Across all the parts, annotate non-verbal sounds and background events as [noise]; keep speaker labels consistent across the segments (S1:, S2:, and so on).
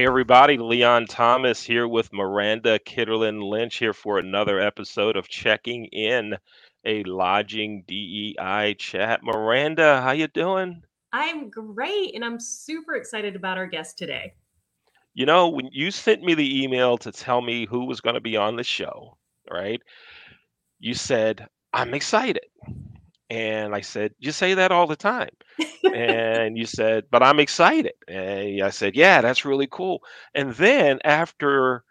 S1: Hey, everybody, Leon Thomas here with Miranda Kitterlin Lynch here for another episode of Checking Inn, a lodging DEI chat. Miranda, how you doing?
S2: I'm great, and I'm super excited about our guest today.
S1: You know, when you sent me the email to tell me who was going to be on the show, right? You said, I'm excited. And I said, You say that all the time. [laughs] and you said, But I'm excited. And I said, Yeah, that's really cool. And then after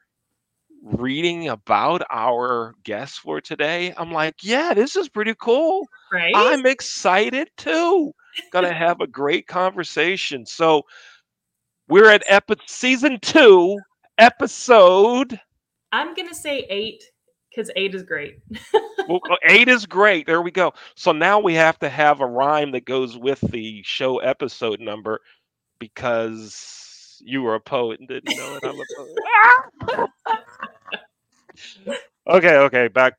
S1: reading about our guest for today, I'm like, Yeah, this is pretty cool.
S2: Right?
S1: I'm excited too. Gonna have a great conversation. So we're at epi- season two, episode.
S2: I'm to say eight because eight is great. [laughs]
S1: Well, eight is great. There we go. So now we have to have a rhyme that goes with the show episode number because you were a poet and didn't know it. I'm a poet. [laughs] okay, okay, back.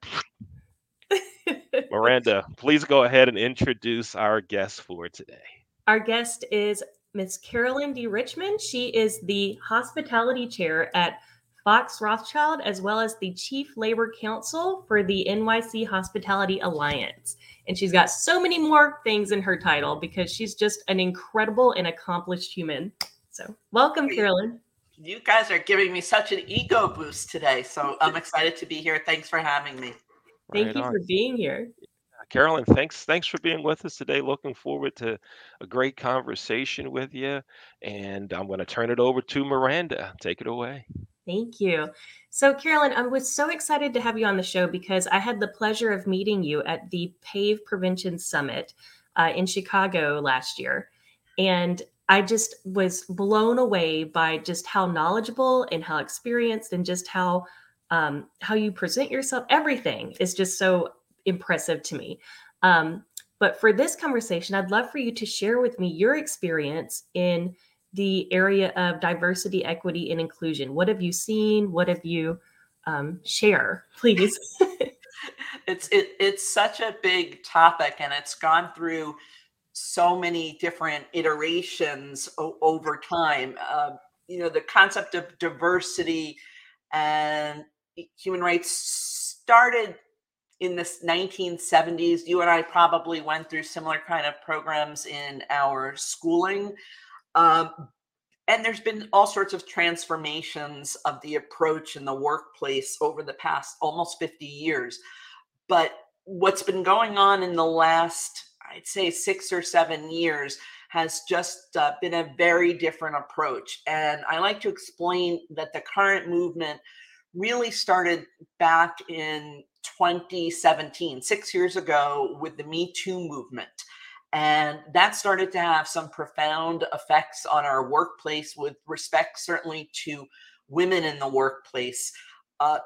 S1: Miranda, [laughs] please go ahead and introduce our guest for today.
S2: Our guest is Miss Carolyn D. Richmond. She is the hospitality chair at Fox Rothschild, as well as the Chief Labor Counsel for the NYC Hospitality Alliance. And she's got so many more things in her title because she's just an incredible and accomplished human. So, welcome, Carolyn.
S3: You guys are giving me such an ego boost today. So, I'm excited to be here. Thanks for having me.
S2: Thank
S1: Right
S2: you
S1: on.
S2: for being here.
S1: Carolyn, thanks thanks for being with us today. Looking forward to a great conversation with you. And I'm going to turn it over to Miranda. Take it away.
S2: Thank you. So, Carolyn, I was so excited to have you on the show because I had the pleasure of meeting you at the PAVE Prevention Summit uh, in Chicago last year. And I just was blown away by just how knowledgeable and how experienced and just how um, how you present yourself. Everything is just so impressive to me. Um, but for this conversation, I'd love for you to share with me your experience in the area of diversity, equity, and inclusion. What have you seen? What have you um, share, [laughs] please?
S3: It's it, it's such a big topic, and it's gone through so many different iterations o- over time. Uh, you know, the concept of diversity and human rights started in the 1970s. You and I probably went through similar kind of programs in our schooling. Um, and there's been all sorts of transformations of the approach in the workplace over the past almost 50 years. But what's been going on in the last, I'd say, six or seven years has just uh, been a very different approach. And I like to explain that the current movement really started back in 2017, six years ago, with the Me Too movement. And that started to have some profound effects on our workplace with respect, certainly, to women in the workplace. Uh,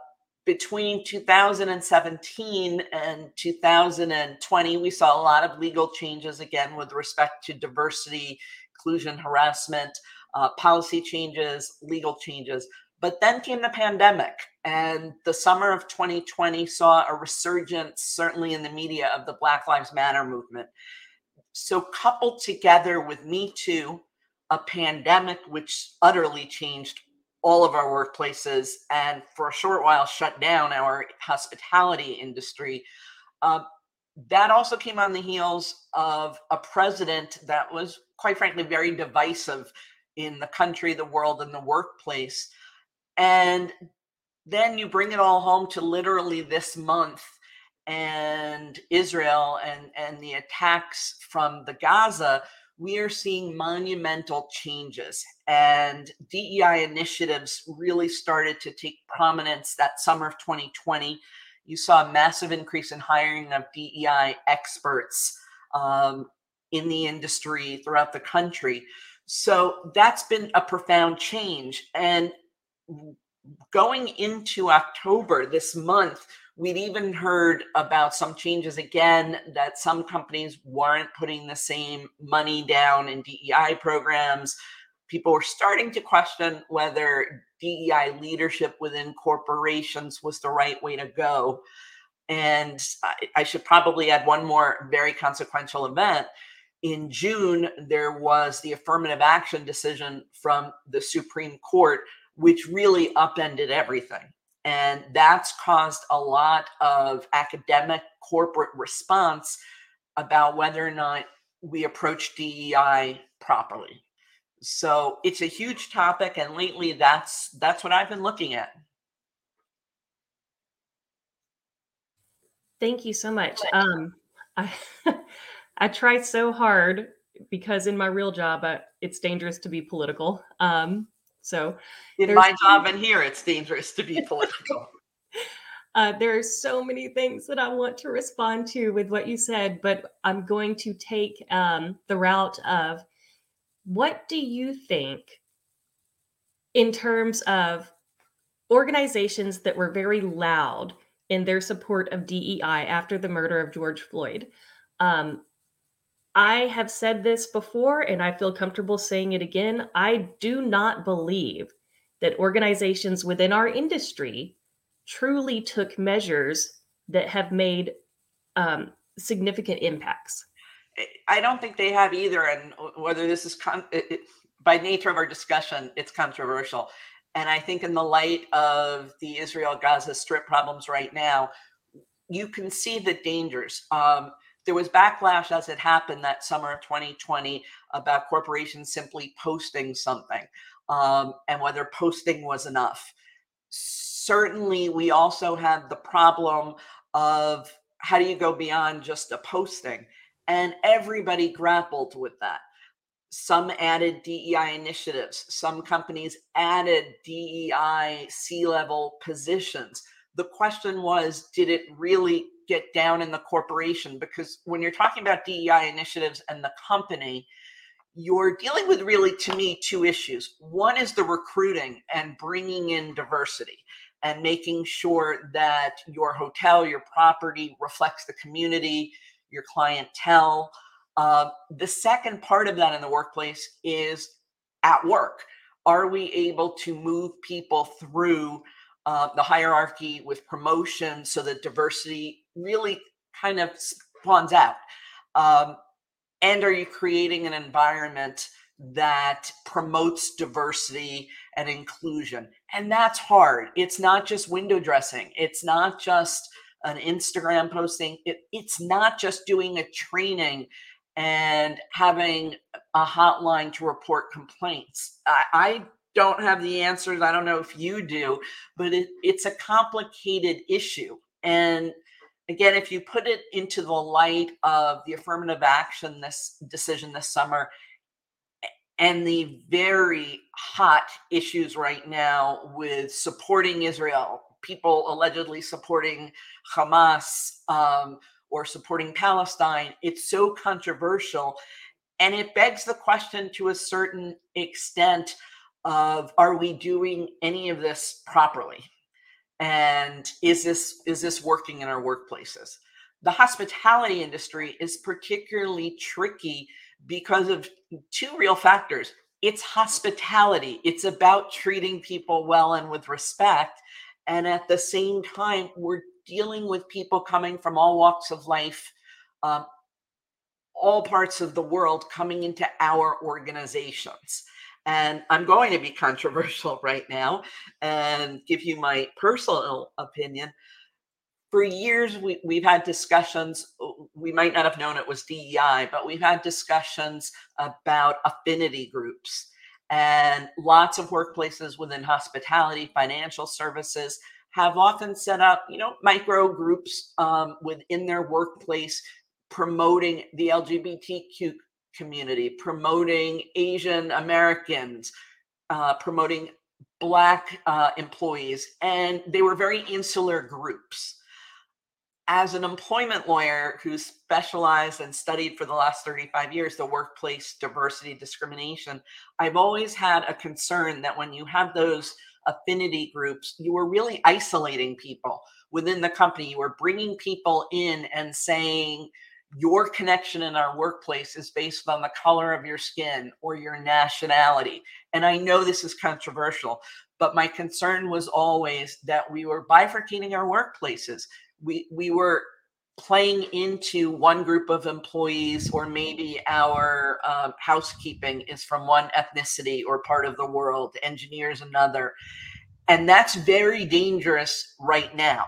S3: between 2017 and 2020, we saw a lot of legal changes again with respect to diversity, inclusion, harassment, uh, policy changes, legal changes. But then came the pandemic, and the summer of 2020 saw a resurgence, certainly in the media, of the Black Lives Matter movement. So, coupled together with Me Too, a pandemic which utterly changed all of our workplaces and for a short while shut down our hospitality industry. Uh, that also came on the heels of a president that was, quite frankly, very divisive in the country, the world, and the workplace. And then you bring it all home to literally this month and Israel and, and the attacks from the Gaza, we are seeing monumental changes. And DEI initiatives really started to take prominence that summer of 2020. You saw a massive increase in hiring of DEI experts um, in the industry throughout the country. So that's been a profound change. And going into October this month, we'd even heard about some changes again that some companies weren't putting the same money down in DEI programs. People were starting to question whether DEI leadership within corporations was the right way to go. And I, should probably add one more very consequential event in June, there was the affirmative action decision from the Supreme Court, which really upended everything. And that's caused a lot of academic corporate response about whether or not we approach DEI properly. So it's a huge topic, and lately that's that's what I've been looking at.
S2: Thank you so much. Um, [laughs] I I try so hard because in my real job, I, it's dangerous to be political. Um, so
S3: in my job and here, it's dangerous to be political. [laughs]
S2: uh, there are so many things that I want to respond to with what you said, but I'm going to take um, the route of what do you think in terms of organizations that were very loud in their support of DEI after the murder of George Floyd? Um, I have said this before and I feel comfortable saying it again. I do not believe that organizations within our industry truly took measures that have made um, significant impacts.
S3: I don't think they have either. And whether this is con- it, it, by nature of our discussion, it's controversial. And I think, in the light of the Israel Gaza Strip problems right now, you can see the dangers. Um, there was backlash as it happened that summer of 2020 about corporations simply posting something um, and whether posting was enough. Certainly, we also had the problem of how do you go beyond just a posting? And everybody grappled with that. Some added DEI initiatives, some companies added DEI C level positions. The question was, did it really get down in the corporation because when you're talking about DEI initiatives and the company, you're dealing with really, to me, two issues. One is the recruiting and bringing in diversity and making sure that your hotel, your property reflects the community, your clientele. Uh, the second part of that in the workplace is at work. Are we able to move people through uh, the hierarchy with promotion so that diversity really kind of spawns out? Um, and are you creating an environment that promotes diversity and inclusion? And that's hard. It's not just window dressing, it's not just an Instagram posting, it, it's not just doing a training and having a hotline to report complaints. I, I don't have the answers. I don't know if you do, but it, it's a complicated issue. And again, if you put it into the light of the affirmative action this decision this summer and the very hot issues right now with supporting Israel, people allegedly supporting Hamas um, or supporting Palestine, it's so controversial. And it begs the question to a certain extent of are we doing any of this properly? And is this is this working in our workplaces? The hospitality industry is particularly tricky because of two real factors. It's hospitality. It's about treating people well and with respect and at the same time we're dealing with people coming from all walks of life um, all parts of the world coming into our organizations and I'm going to be controversial [laughs] right now and give you my personal opinion. For years, we, we've had discussions. Uh, we might not have known it was DEI, but we've had discussions about affinity groups. And lots of workplaces within hospitality, financial services have often set up, you know, micro groups um, within their workplace promoting the LGBTQ community, promoting Asian Americans, uh, promoting Black uh, employees, and they were very insular groups. As an employment lawyer who specialized and studied for the last 35 years the workplace diversity discrimination, I've always had a concern that when you have those affinity groups, you were really isolating people within the company. You were bringing people in and saying, your connection in our workplace is based on the color of your skin or your nationality. And I know this is controversial, but my concern was always that we were bifurcating our workplaces. We we were playing into one group of employees, or maybe our uh, housekeeping is from one ethnicity or part of the world, engineers another. And that's very dangerous right now.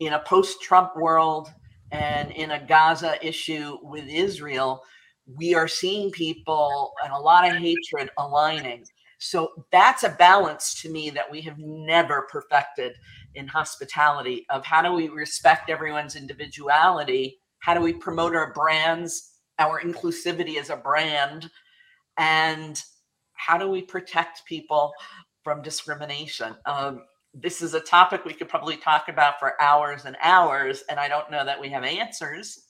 S3: In a post Trump world and in a Gaza issue with Israel, we are seeing people and a lot of hatred aligning. So that's a balance to me that we have never perfected in hospitality of how do we respect everyone's individuality? How do we promote our brands, our inclusivity as a brand? And how do we protect people from discrimination? Um, this is a topic we could probably talk about for hours and hours, and I don't know that we have answers.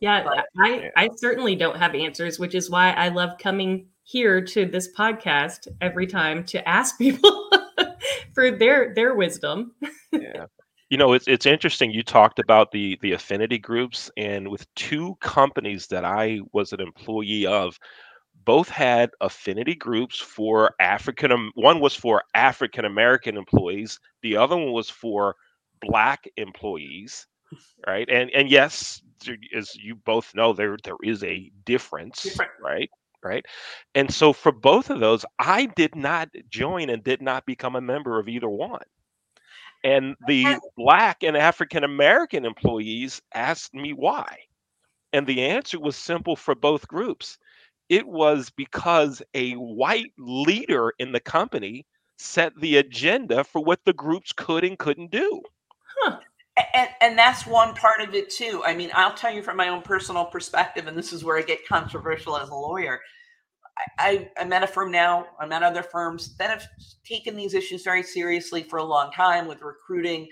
S2: Yeah, but, I. I certainly don't have answers, which is why I love coming here to this podcast every time to ask [laughs] people for their their wisdom.
S1: yeah. You know, it's it's interesting. You talked about the the affinity groups, and with two companies that I was an employee of, both had affinity groups for African. One was for African American employees. The other one was for Black employees. Right, and and yes, as you both know, there there is a difference. Different. Right, right? And so for both of those, I did not join and did not become a member of either one. And the Black and African American employees asked me why. And the answer was simple for both groups. It was because a white leader in the company set the agenda for what the groups could and couldn't do.
S3: Huh. And, and, that's one part of it too. I mean, I'll tell you from my own personal perspective, and this is where I get controversial as a lawyer. I, I'm at a firm now, I'm at other firms that have taken these issues very seriously for a long time with recruiting,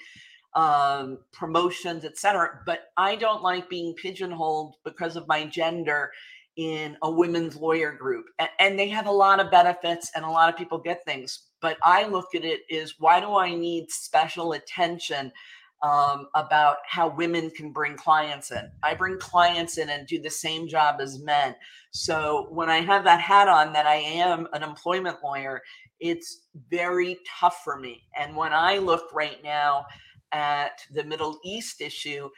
S3: um, promotions, etc. But I don't like being pigeonholed because of my gender in a women's lawyer group. And, they have a lot of benefits and a lot of people get things. But I look at it is why do I need special attention? um, about how women can bring clients in. I bring clients in and do the same job as men. So when I have that hat on that I am an employment lawyer, it's very tough for me. And when I look right now at the Middle East issue,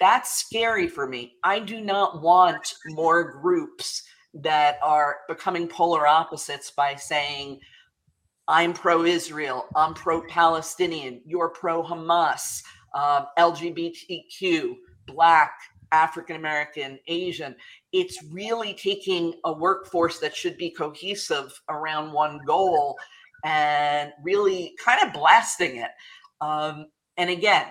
S3: that's scary for me. I do not want more groups that are becoming polar opposites by saying, I'm pro Israel, I'm pro Palestinian, you're pro Hamas, um, LGBTQ, Black, African American, Asian. It's really taking a workforce that should be cohesive around one goal and really kind of blasting it. Um, and again,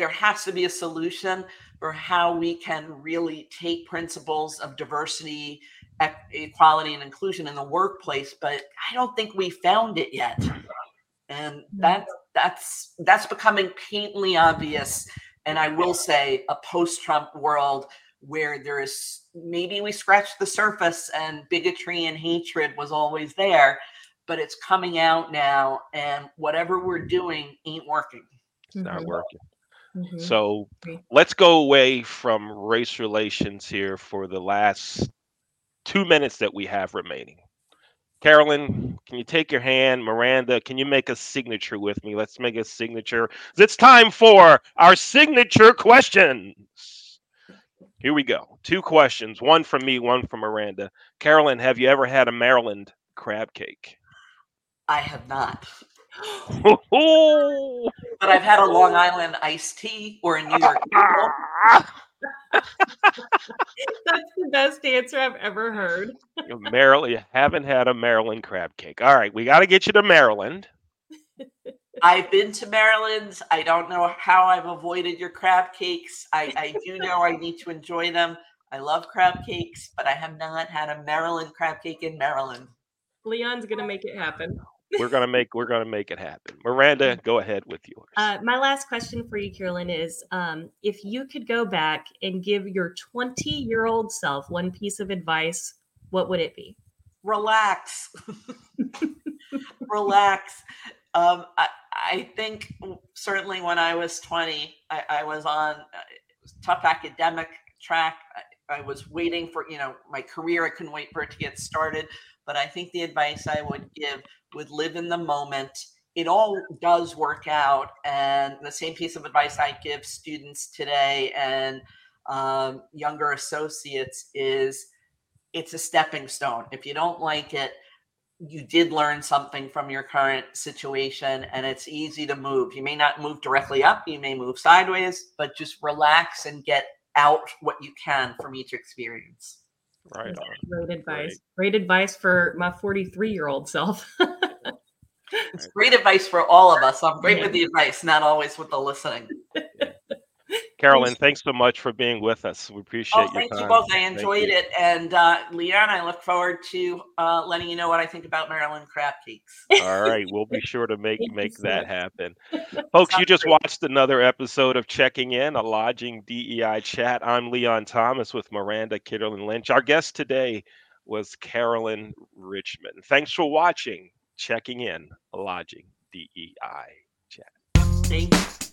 S3: there has to be a solution for how we can really take principles of diversity, equality, and inclusion in the workplace. But I don't think we found it yet. And that's that's that's becoming painfully obvious. And I will say, a post-Trump world where there is maybe we scratched the surface and bigotry and hatred was always there, but it's coming out now, and whatever we're doing ain't working.
S1: It's not mm-hmm. working. Mm-hmm. So let's go away from race relations here for the last two minutes that we have remaining. Carolyn, can you take your hand? Miranda, can you make a signature with me? Let's make a signature. It's time for our signature questions. Here we go. Two questions, one from me, one from Miranda. Carolyn, have you ever had a Maryland crab cake?
S3: I have not. But I've had a Long Island iced tea or a New York. [laughs]
S2: That's the best answer I've ever heard.
S1: Maryland, you haven't had a Maryland crab cake. All right, we got to get you to Maryland.
S3: I've been to Maryland. I don't know how I've avoided your crab cakes. I, I do know I need to enjoy them. I love crab cakes, but I have not had a Maryland crab cake in Maryland.
S2: Leon's gonna make it happen
S1: we're gonna [laughs] make we're gonna make it happen. Miranda, go ahead with yours.
S2: Uh, my last question for you, Carolyn, is um, if you could go back and give your 20 year old self one piece of advice, what would it be?
S3: Relax. [laughs] [laughs] Relax. Um, I, I, think certainly when I was 20, I, I was on a tough academic track. I, I was waiting for you know my career. I couldn't wait for it to get started. But I think the advice I would give would live in the moment it all does work out. And the same piece of advice I give students today and um, younger associates is it's a stepping stone. If you don't like it, you did learn something from your current situation and it's easy to move. You may not move directly up, you may move sideways, but just relax and get out what you can from each experience.
S1: Right
S2: on. Great advice. Great, great advice for my 43 year old self. [laughs]
S3: it's great advice for all of us. I'm great yeah. with the advice, not always with the listening.
S1: Carolyn, thanks so much for being with us. We appreciate oh,
S3: thank
S1: you
S3: both. I enjoyed it. And uh, Leon, I look forward to uh, letting you know what I think about Maryland crab cakes.
S1: All right. We'll be sure to make [laughs] make that happen. [laughs] Folks, you just watched another episode of Checking Inn, a lodging DEI chat. I'm Leon Thomas with Miranda Kitterlin Lynch. Our guest today was Carolyn Richmond. Thanks for watching Checking Inn, a lodging DEI chat.
S3: Thanks.